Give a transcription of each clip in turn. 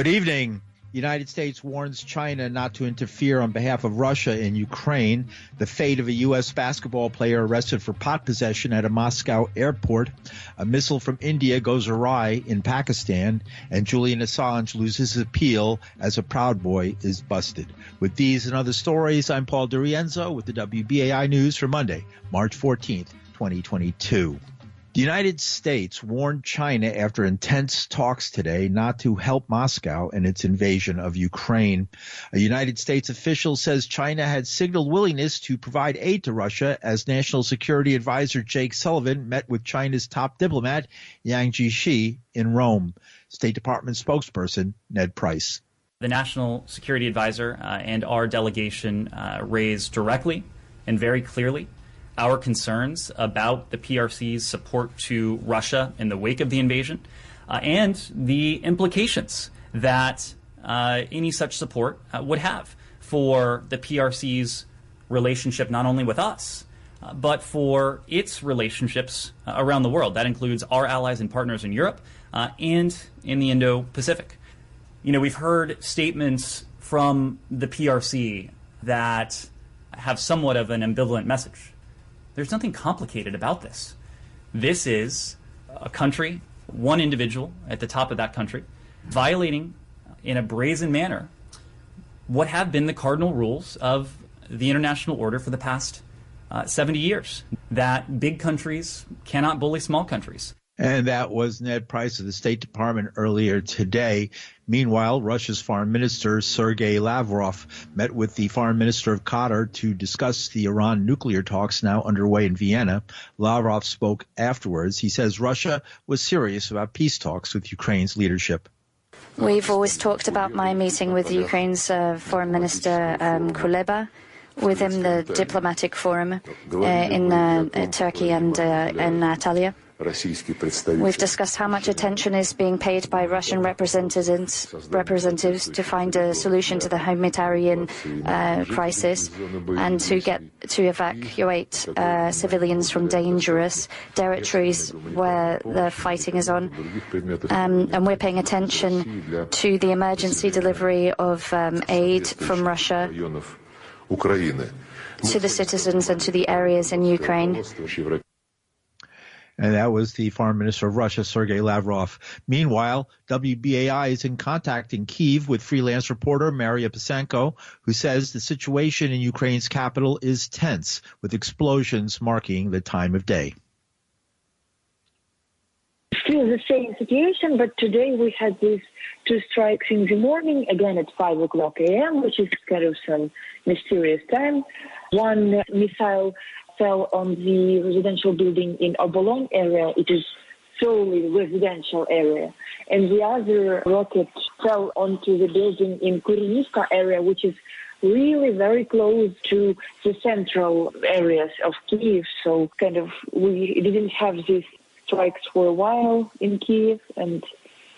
Good evening. United States warns China not to interfere on behalf of Russia in Ukraine. The fate of a U.S. basketball player arrested for pot possession at a Moscow airport. A missile from India goes awry in Pakistan. And Julian Assange loses his appeal as a Proud Boy is busted. With these and other stories, I'm Paul DiRienzo with the WBAI News for Monday, March 14th, 2022. The United States warned China after intense talks today not to help Moscow in its invasion of Ukraine. A United States official says China had signaled willingness to provide aid to Russia as National Security Advisor Jake Sullivan met with China's top diplomat Yang Jiechi in Rome. State Department spokesperson Ned Price. The National Security Advisor uh, and our delegation uh, raised directly and very clearly our concerns about the PRC's support to Russia in the wake of the invasion uh, and the implications that uh, any such support uh, would have for the PRC's relationship not only with us, uh, but for its relationships uh, around the world. That includes our allies and partners in Europe uh, and in the Indo Pacific. You know, we've heard statements from the PRC that have somewhat of an ambivalent message. There's nothing complicated about this. This is a country, one individual at the top of that country, violating in a brazen manner what have been the cardinal rules of the international order for the past uh, 70 years that big countries cannot bully small countries. And that was Ned Price of the State Department earlier today. Meanwhile, Russia's Foreign Minister Sergei Lavrov met with the Foreign Minister of Qatar to discuss the Iran nuclear talks now underway in Vienna. Lavrov spoke afterwards. He says Russia was serious about peace talks with Ukraine's leadership. We've always talked about my meeting with Ukraine's uh, Foreign Minister um, Kuleba within the diplomatic forum uh, in uh, Turkey and uh, in Antalya. We've discussed how much attention is being paid by Russian representatives, representatives to find a solution to the humanitarian uh, crisis and to get to evacuate uh, civilians from dangerous territories where the fighting is on. Um, and we're paying attention to the emergency delivery of um, aid from Russia to the citizens and to the areas in Ukraine. And that was the foreign minister of Russia, Sergei Lavrov. Meanwhile, WBAI is in contact in Kiev with freelance reporter Maria Pasenko, who says the situation in Ukraine's capital is tense, with explosions marking the time of day. Still the same situation, but today we had these two strikes in the morning, again at 5 o'clock a.m., which is kind of some mysterious time. One missile fell on the residential building in Obolon area. It is solely residential area. And the other rocket fell onto the building in Kurenivka area, which is really very close to the central areas of Kiev. So kind of we didn't have these strikes for a while in Kiev and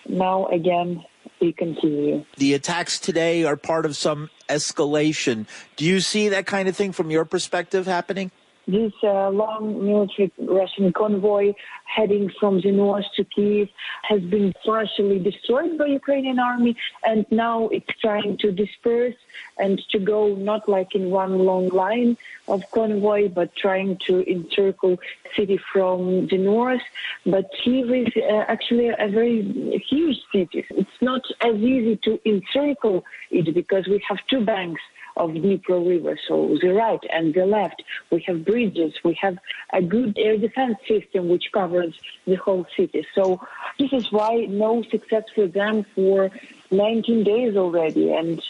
now again we continue. The attacks today are part of some escalation. Do you see that kind of thing from your perspective happening? This uh, long military Russian convoy heading from the north to Kiev has been partially destroyed by Ukrainian army, and now it's trying to disperse and to go not like in one long line of convoy, but trying to encircle city from the north. But Kiev is uh, actually a very huge city. It's not as easy to encircle it because we have two banks of Dnipro River. So the right and the left, we have bridges, we have a good air defense system which covers the whole city. So this is why no success for them for 19 days already. And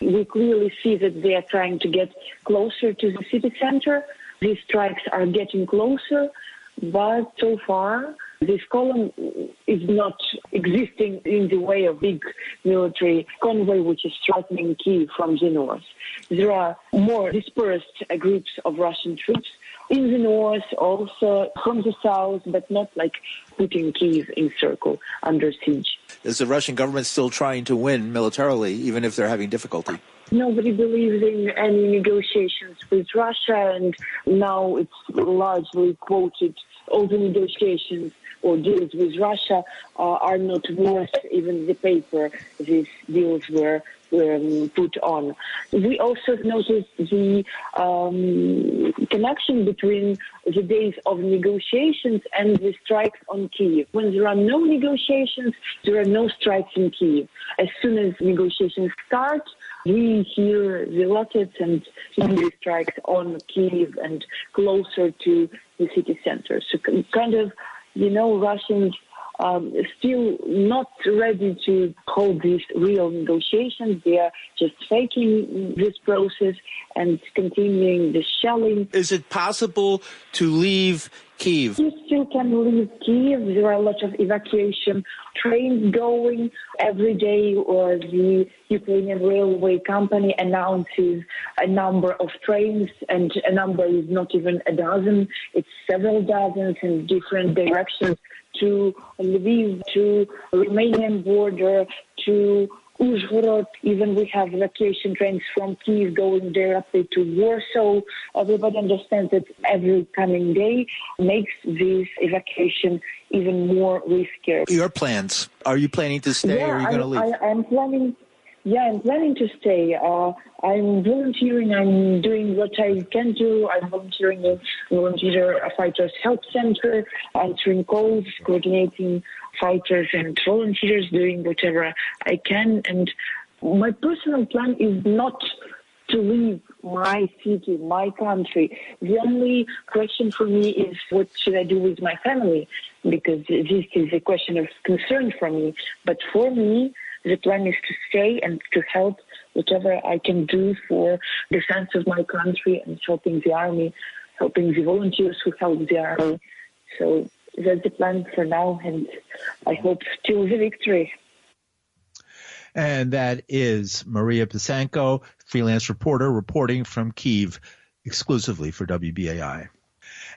we clearly see that they are trying to get closer to the city center. These strikes are getting closer, but so far this column is not existing in the way of big military convoy which is threatening Kiev from the north. There are more dispersed uh, groups of Russian troops in the north, also from the south, but not like putting Kiev in circle under siege. Is the Russian government still trying to win militarily, even if they're having difficulty? Nobody believes in any negotiations with Russia, and now it's largely quoted all the negotiations or deals with Russia uh, are not worth even the paper these deals were um, put on. We also noticed the um, connection between the days of negotiations and the strikes on Kiev. When there are no negotiations, there are no strikes in Kiev. As soon as negotiations start, we hear the rockets and the strikes on Kiev and closer to the city center. So kind of, you know, Russians um, still not ready to hold these real negotiations. They are just faking this process and continuing the shelling. Is it possible to leave Kiev? You still can leave Kiev. There are a lot of evacuation trains going every day, or the Ukrainian railway company announces a number of trains, and a number is not even a dozen, it's several dozens in different directions to Lviv, to Romanian border, to Uzhhorod. Even we have evacuation trains from Kiev going directly to Warsaw. Everybody understands that every coming day makes this evacuation even more riskier. Your plans? Are you planning to stay yeah, or are you going to leave? I, I'm planning yeah, I'm planning to stay. Uh, I'm volunteering. I'm doing what I can do. I'm volunteering in Volunteer Fighters Help Center, answering calls, coordinating fighters and volunteers, doing whatever I can. And my personal plan is not to leave my city, my country. The only question for me is what should I do with my family? Because this is a question of concern for me. But for me, the plan is to stay and to help whatever I can do for defense of my country and helping the army, helping the volunteers who help the army. Mm-hmm. So that's the plan for now, and I hope till the victory. And that is Maria Pasenko, freelance reporter, reporting from Kiev exclusively for WBAI.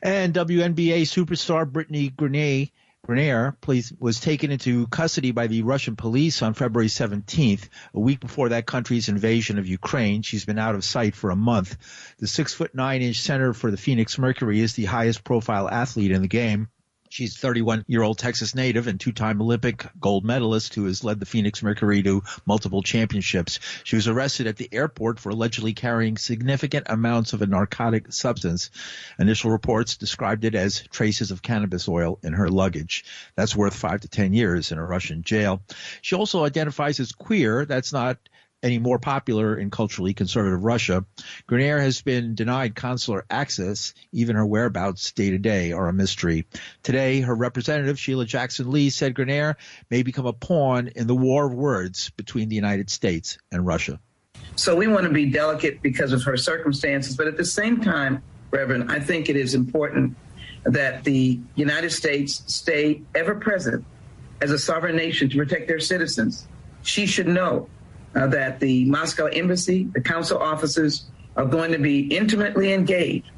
And WNBA superstar Brittney Griner Griner was taken into custody by the Russian police on February 17th, a week before that country's invasion of Ukraine. She's been out of sight for a month. The six foot nine inch center for the Phoenix Mercury is the highest profile athlete in the game. She's 31 year old Texas native and two time Olympic gold medalist who has led the Phoenix Mercury to multiple championships. She was arrested at the airport for allegedly carrying significant amounts of a narcotic substance. Initial reports described it as traces of cannabis oil in her luggage. That's worth five to 10 years in a Russian jail. She also identifies as queer. That's not any more popular in culturally conservative Russia. Griner has been denied consular access. Even her whereabouts day to day are a mystery. Today, her representative, Sheila Jackson Lee, said Griner may become a pawn in the war of words between the United States and Russia. So we want to be delicate because of her circumstances, but at the same time, Reverend, I think it is important that the United States stay ever present as a sovereign nation to protect their citizens. She should know uh, that the Moscow embassy, the council officers are going to be intimately engaged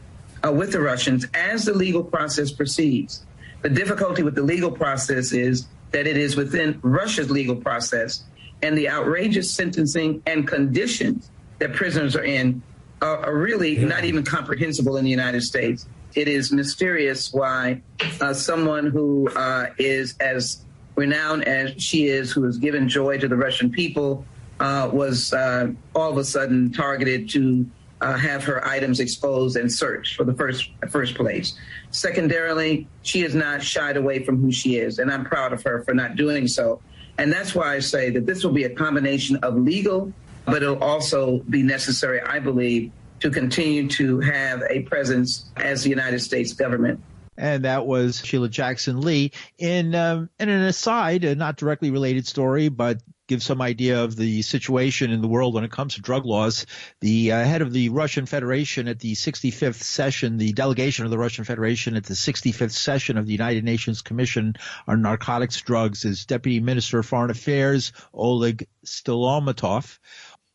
uh, with the Russians as the legal process proceeds. The difficulty with the legal process is that it is within Russia's legal process, and the outrageous sentencing and conditions that prisoners are in are, are really not even comprehensible in the United States. It is mysterious why uh, someone who uh, is as renowned as she is, who has given joy to the Russian people, uh, was uh, all of a sudden targeted to uh, have her items exposed and searched for the first first place. Secondarily, she has not shied away from who she is, and I'm proud of her for not doing so. And that's why I say that this will be a combination of legal, but it'll also be necessary, I believe, to continue to have a presence as the United States government and that was Sheila Jackson Lee. In um, in an aside, a not directly related story, but give some idea of the situation in the world when it comes to drug laws. The uh, head of the Russian Federation at the 65th session, the delegation of the Russian Federation at the 65th session of the United Nations Commission on Narcotics, Drugs, is Deputy Minister of Foreign Affairs Oleg Syromolotov.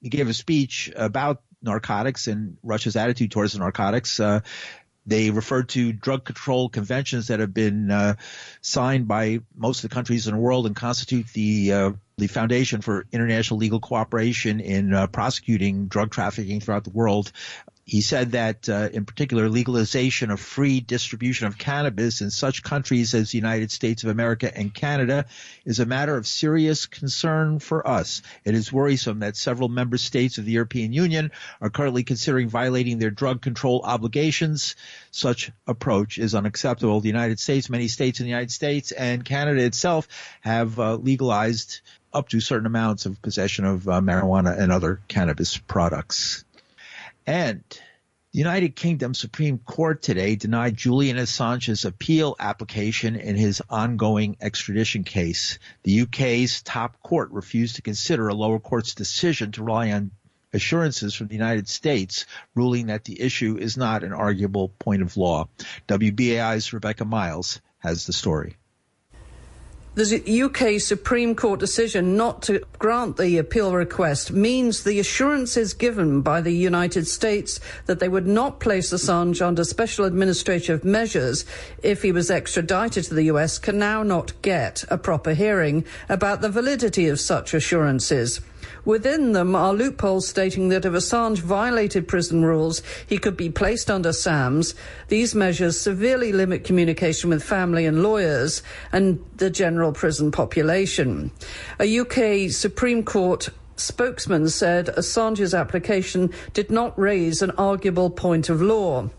He gave a speech about narcotics and Russia's attitude towards narcotics. Uh, they referred to drug control conventions that have been uh, signed by most of the countries in the world and constitute the uh, the foundation for international legal cooperation in uh, prosecuting drug trafficking throughout the world. He said that, uh, in particular, legalization of free distribution of cannabis in such countries as the United States of America and Canada is a matter of serious concern for us. It is worrisome that several member states of the European Union are currently considering violating their drug control obligations. Such approach is unacceptable. The United States, many states in the United States and Canada itself have uh, legalized up to certain amounts of possession of uh, marijuana and other cannabis products. And the United Kingdom Supreme Court today denied Julian Assange's appeal application in his ongoing extradition case. The UK's top court refused to consider a lower court's decision to rely on assurances from the United States, ruling that the issue is not an arguable point of law. WBAI's Rebecca Miles has the story. The UK Supreme Court decision not to grant the appeal request means the assurances given by the United States that they would not place Assange under special administrative measures if he was extradited to the US can now not get a proper hearing about the validity of such assurances. Within them are loopholes stating that if Assange violated prison rules, he could be placed under SAMS. These measures severely limit communication with family and lawyers and the general prison population. A UK Supreme Court spokesman said Assange's application did not raise an arguable point of law.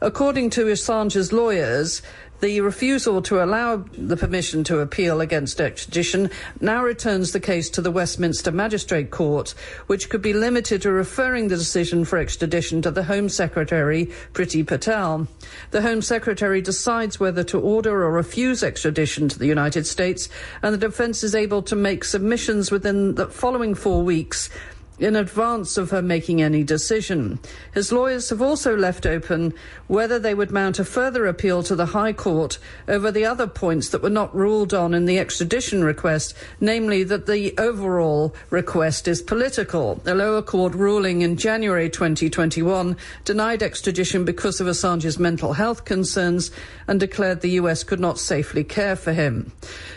According to Assange's lawyers, the refusal to allow the permission to appeal against extradition now returns the case to the Westminster Magistrate Court, which could be limited to referring the decision for extradition to the Home Secretary, Priti Patel. The Home Secretary decides whether to order or refuse extradition to the United States, and the defence is able to make submissions within the following four weeks in advance of her making any decision. His lawyers have also left open whether they would mount a further appeal to the High Court over the other points that were not ruled on in the extradition request, namely that the overall request is political. The lower court ruling in January 2021 denied extradition because of Assange's mental health concerns and declared the US could not safely care for him.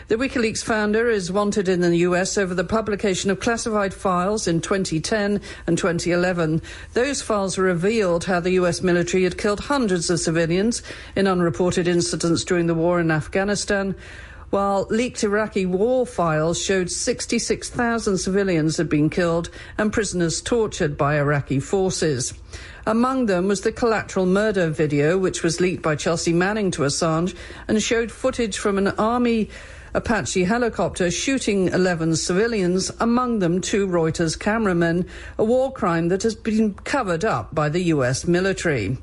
The WikiLeaks founder is wanted in the US over the publication of classified files in 2010 and 2011. Those files revealed how the US military had killed hundreds of civilians in unreported incidents during the war in Afghanistan while leaked Iraqi war files showed 66,000 civilians had been killed and prisoners tortured by Iraqi forces. Among them was the collateral murder video, which was leaked by Chelsea Manning to Assange and showed footage from an army Apache helicopter shooting 11 civilians, among them two Reuters cameramen, a war crime that has been covered up by the US military.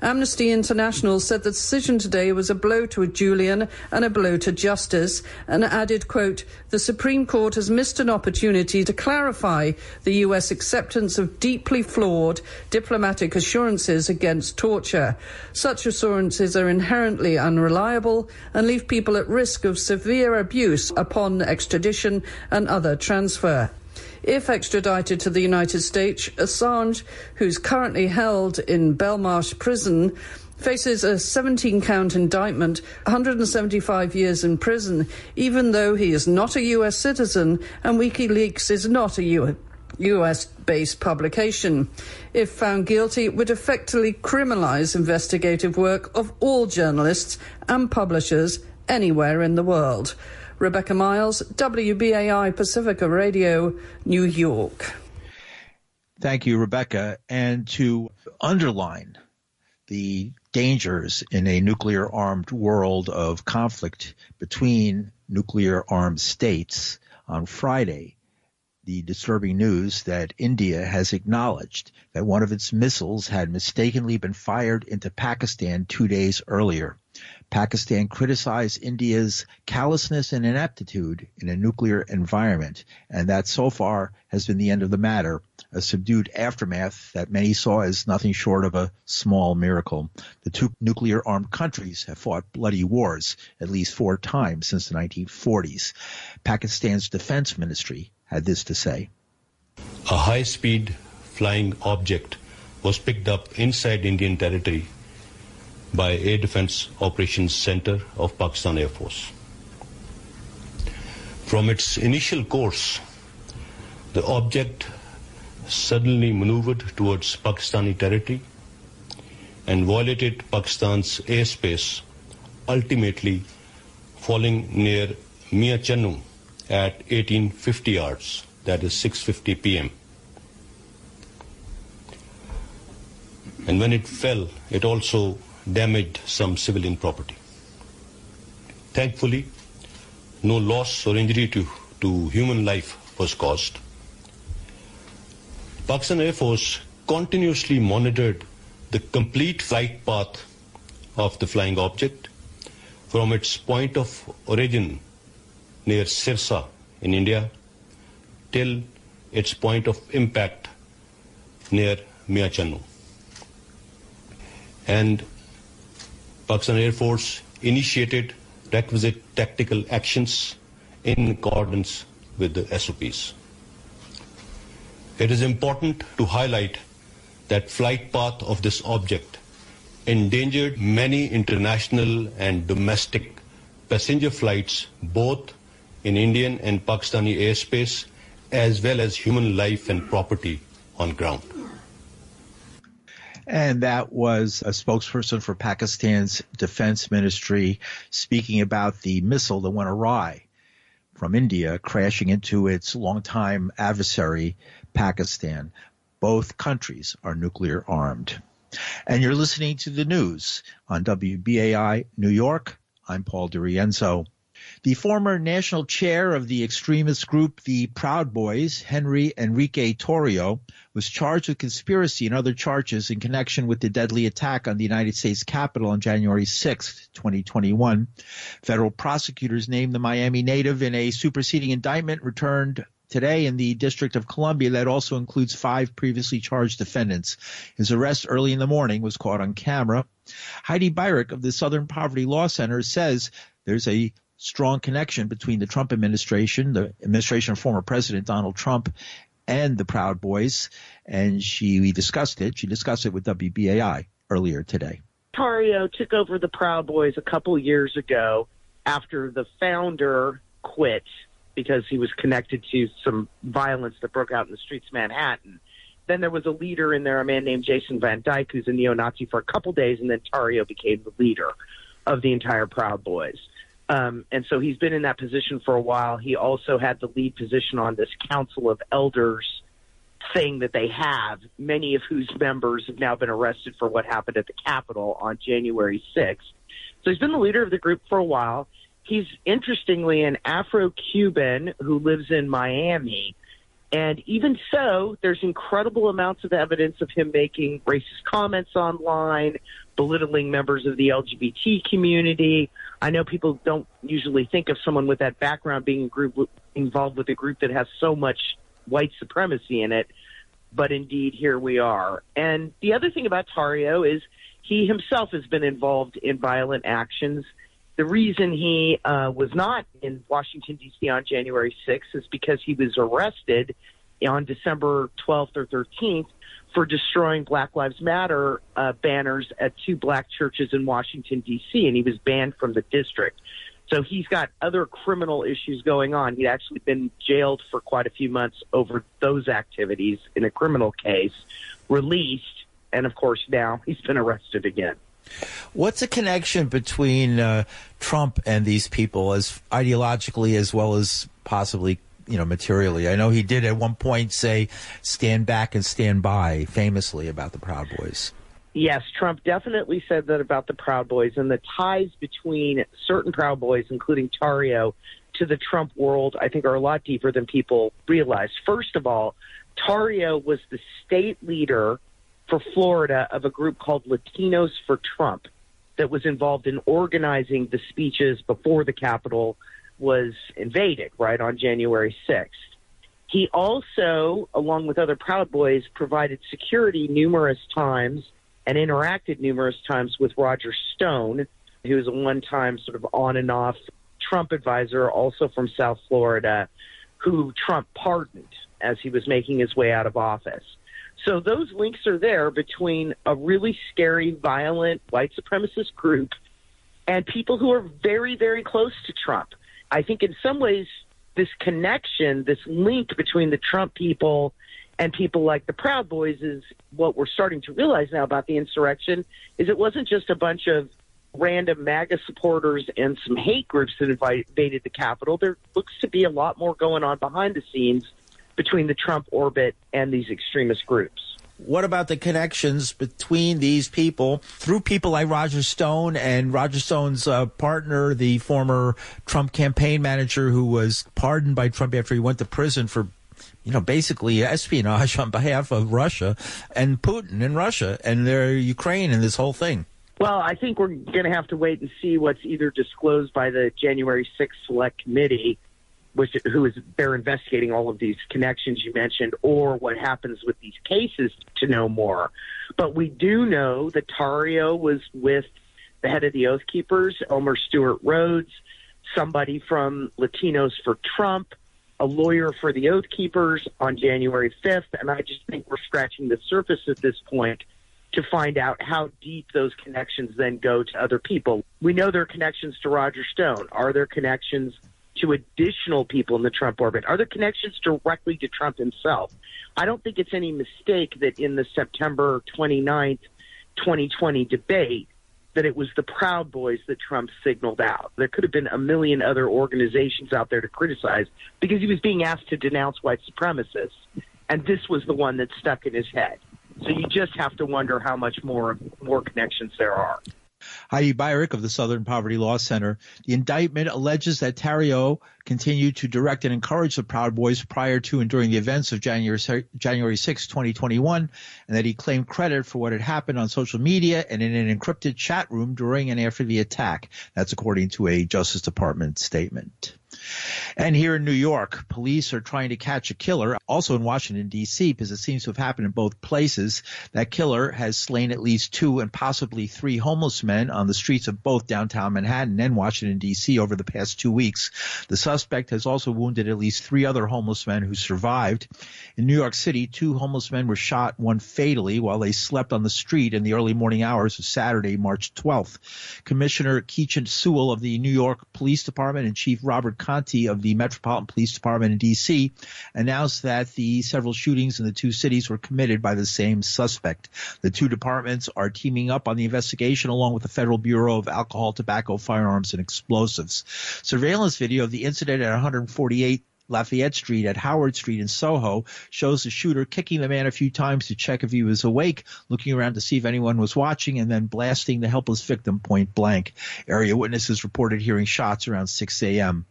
Amnesty International said the decision today was a blow to Julian and a blow to justice and added, quote, the Supreme Court has missed an opportunity to clarify the US acceptance of deeply flawed diplomatic assurances against torture. Such assurances are inherently unreliable and leave people at risk of severe abuse upon extradition and other transfer. If extradited to the United States, Assange, who's currently held in Belmarsh prison, faces a 17 count indictment, 175 years in prison, even though he is not a US citizen and WikiLeaks is not a US based publication. If found guilty, it would effectively criminalize investigative work of all journalists and publishers anywhere in the world. Rebecca Miles, WBAI Pacifica Radio, New York. Thank you, Rebecca. And to underline the dangers in a nuclear armed world of conflict between nuclear armed states on Friday, the disturbing news that India has acknowledged that one of its missiles had mistakenly been fired into Pakistan two days earlier. Pakistan criticized India's callousness and ineptitude in a nuclear environment, and that so far has been the end of the matter, a subdued aftermath that many saw as nothing short of a small miracle. The two nuclear armed countries have fought bloody wars at least four times since the 1940s. Pakistan's defense ministry had this to say. A high speed flying object was picked up inside Indian territory by Air Defense Operations Center of Pakistan Air Force. From its initial course, the object suddenly maneuvered towards Pakistani territory and violated Pakistan's airspace, ultimately falling near Mian Channu at 1850 yards, that is 6:50 p.m. And when it fell, it also damaged some civilian property. Thankfully, no loss or injury to, to human life was caused. Pakistan Air Force continuously monitored the complete flight path of the flying object from its point of origin near Sirsa in India till its point of impact near Mian Channu. And Pakistan Air Force initiated requisite tactical actions in accordance with the SOPs. It is important to highlight that flight path of this object endangered many international and domestic passenger flights both in Indian and Pakistani airspace as well as human life and property on ground. And that was a spokesperson for Pakistan's defense ministry speaking about the missile that went awry from India crashing into its longtime adversary, Pakistan. Both countries are nuclear armed. And you're listening to the news on WBAI New York. I'm Paul DiRienzo. The former national chair of the extremist group, the Proud Boys, Henry Enrique Tarrio, was charged with conspiracy and other charges in connection with the deadly attack on the United States Capitol on January 6, 2021. Federal prosecutors named the Miami native in a superseding indictment returned today in the District of Columbia that also includes five previously charged defendants. His arrest early in the morning was caught on camera. Heidi Beirich of the Southern Poverty Law Center says there's a strong connection between the Trump administration, the administration of former President Donald Trump, and the Proud Boys. And she discussed it. She discussed it with WBAI earlier today. Tarrio took over the Proud Boys a couple years ago after the founder quit because he was connected to some violence that broke out in the streets of Manhattan. Then there was a leader in there, a man named Jason Van Dyke, who's a neo-Nazi for a couple days, and then Tarrio became the leader of the entire Proud Boys. Um, and so he's been in that position for a while. He also had the lead position on this Council of Elders thing that they have, many of whose members have now been arrested for what happened at the Capitol on January 6th. So he's been the leader of the group for a while. He's interestingly an Afro Cuban who lives in Miami. And even so, there's incredible amounts of evidence of him making racist comments online, belittling members of the LGBT community. I know people don't usually think of someone with that background being group involved with a group that has so much white supremacy in it, but indeed here we are. And the other thing about Tarrio is he himself has been involved in violent actions. The reason he uh, was not in Washington D.C. on January 6th is because he was arrested on December 12th or 13th for destroying Black Lives Matter uh, banners at two black churches in Washington, D.C., and he was banned from the district. So he's got other criminal issues going on. He'd actually been jailed for quite a few months over those activities in a criminal case, released, and of course now he's been arrested again. What's the connection between uh, Trump and these people, as ideologically as well as possibly you know, materially. I know he did at one point say, stand back and stand by, famously about the Proud Boys. Yes, Trump definitely said that about the Proud Boys, and the ties between certain Proud Boys, including Tarrio, to the Trump world, I think, are a lot deeper than people realize. First of all, Tarrio was the state leader for Florida of a group called Latinos for Trump that was involved in organizing the speeches before the Capitol was invaded, right, on January 6th. He also, along with other Proud Boys, provided security numerous times and interacted numerous times with Roger Stone, who was a one time sort of on and off Trump advisor, also from South Florida, who Trump pardoned as he was making his way out of office. So those links are there between a really scary, violent white supremacist group and people who are very, very close to Trump. I think in some ways, this connection, this link between the Trump people and people like the Proud Boys is what we're starting to realize now about the insurrection is it wasn't just a bunch of random MAGA supporters and some hate groups that invaded the Capitol. There looks to be a lot more going on behind the scenes between the Trump orbit and these extremist groups. What about the connections between these people through people like Roger Stone and Roger Stone's uh, partner, the former Trump campaign manager who was pardoned by Trump after he went to prison for you know, basically espionage on behalf of Russia and Putin and Russia and their Ukraine and this whole thing. Well, I think we're going to have to wait and see what's either disclosed by the January 6th Select Committee, which who is they're investigating all of these connections you mentioned, or what happens with these cases to know more. But we do know that Tarrio was with the head of the Oath Keepers, Elmer Stewart Rhodes, somebody from Latinos for Trump, a lawyer for the Oath Keepers on January 5th, and I just think we're scratching the surface at this point to find out how deep those connections then go to other people. We know there are connections to Roger Stone. Are there connections to additional people in the Trump orbit? Are there connections directly to Trump himself? I don't think it's any mistake that in the September 29th, 2020 debate, that it was the Proud Boys that Trump signaled out. There could have been a million other organizations out there to criticize because he was being asked to denounce white supremacists. And this was the one that stuck in his head. So you just have to wonder how much more more connections there are. Heidi Beirich of the Southern Poverty Law Center. The indictment alleges that Tarrio continued to direct and encourage the Proud Boys prior to and during the events of January, January 6, 2021, and that he claimed credit for what had happened on social media and in an encrypted chat room during and after the attack. That's according to a Justice Department statement. And here in New York, police are trying to catch a killer. Also in Washington, D.C., because it seems to have happened in both places. That killer has slain at least two and possibly three homeless men on the streets of both downtown Manhattan and Washington, D.C. over the past two weeks. The suspect has also wounded at least three other homeless men who survived. In New York City, two homeless men were shot, one fatally, while they slept on the street in the early morning hours of Saturday, March 12th. Commissioner Keechant Sewell of the New York Police Department and Chief Robert Of the Metropolitan Police Department in D.C. announced that the several shootings in the two cities were committed by the same suspect. The two departments are teaming up on the investigation along with the Federal Bureau of Alcohol, Tobacco, Firearms, and Explosives. Surveillance video of the incident at 148 Lafayette Street at Howard Street in Soho shows the shooter kicking the man a few times to check if he was awake, looking around to see if anyone was watching, and then blasting the helpless victim point blank. Area witnesses reported hearing shots around 6 a.m.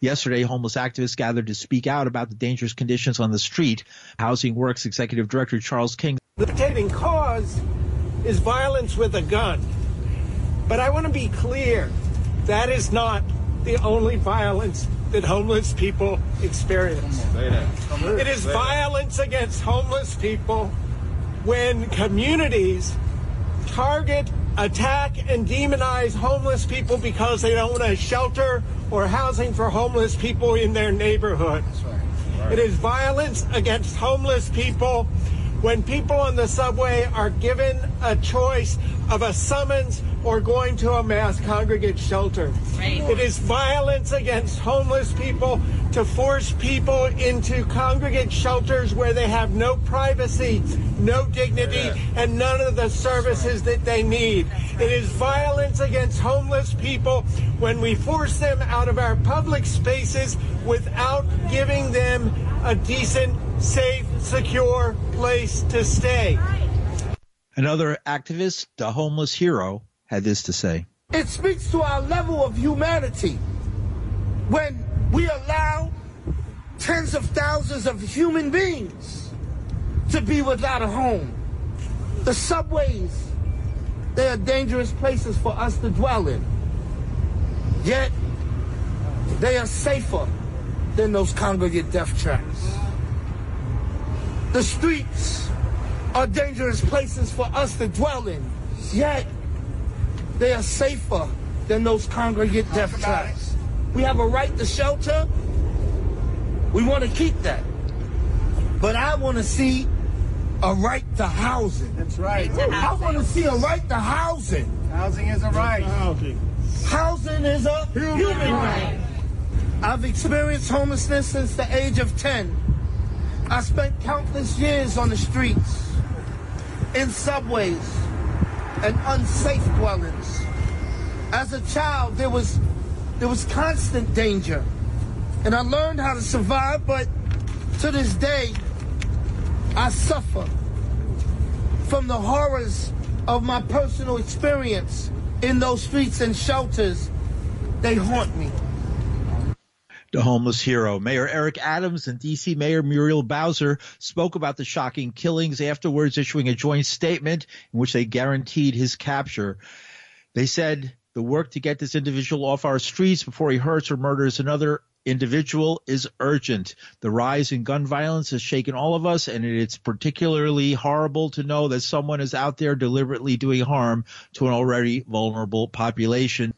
Yesterday, homeless activists gathered to speak out about the dangerous conditions on the street. Housing Works Executive Director Charles King. The dictating cause is violence with a gun. But I want to be clear that is not the only violence that homeless people experience. It is violence against homeless people when communities target, attack, and demonize homeless people because they don't want a shelter or housing for homeless people in their neighborhood. It is violence against homeless people when people on the subway are given a choice of a summons or going to a mass congregate shelter. Right. It is violence against homeless people to force people into congregate shelters where they have no privacy, no dignity, yeah. and none of the services that they need. It is violence against homeless people when we force them out of our public spaces without giving them a decent, safe, secure place to stay. Another activist, the homeless hero, had this to say. It speaks to our level of humanity when we allow tens of thousands of human beings to be without a home. The subways, they are dangerous places for us to dwell in. Yet, they are safer than those congregate death traps. The streets are dangerous places for us to dwell in. Yet, they are safer than those congregate death traps. We have a right to shelter. We want to keep that. But I want to see a right to housing. That's right. I want to see a right to housing. Housing is a right. Housing. Housing is a human, human right. right. I've experienced homelessness since the age of 10. I spent countless years on the streets, in subways, and unsafe dwellings. As a child, there was there was constant danger, and I learned how to survive. But to this day, I suffer from the horrors of my personal experience in those streets and shelters. They haunt me the homeless hero. Mayor Eric Adams and DC Mayor Muriel Bowser spoke about the shocking killings afterwards, issuing a joint statement in which they guaranteed his capture. They said the work to get this individual off our streets before he hurts or murders another individual is urgent. The rise in gun violence has shaken all of us, and it's particularly horrible to know that someone is out there deliberately doing harm to an already vulnerable population.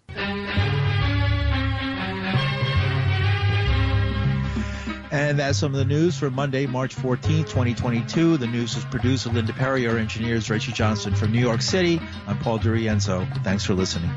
And that's some of the news for Monday, March 14th, 2022. The news was produced by Linda Perry. Our engineers, Reggie Johnson from New York City. I'm Paul DiRienzo. Thanks for listening.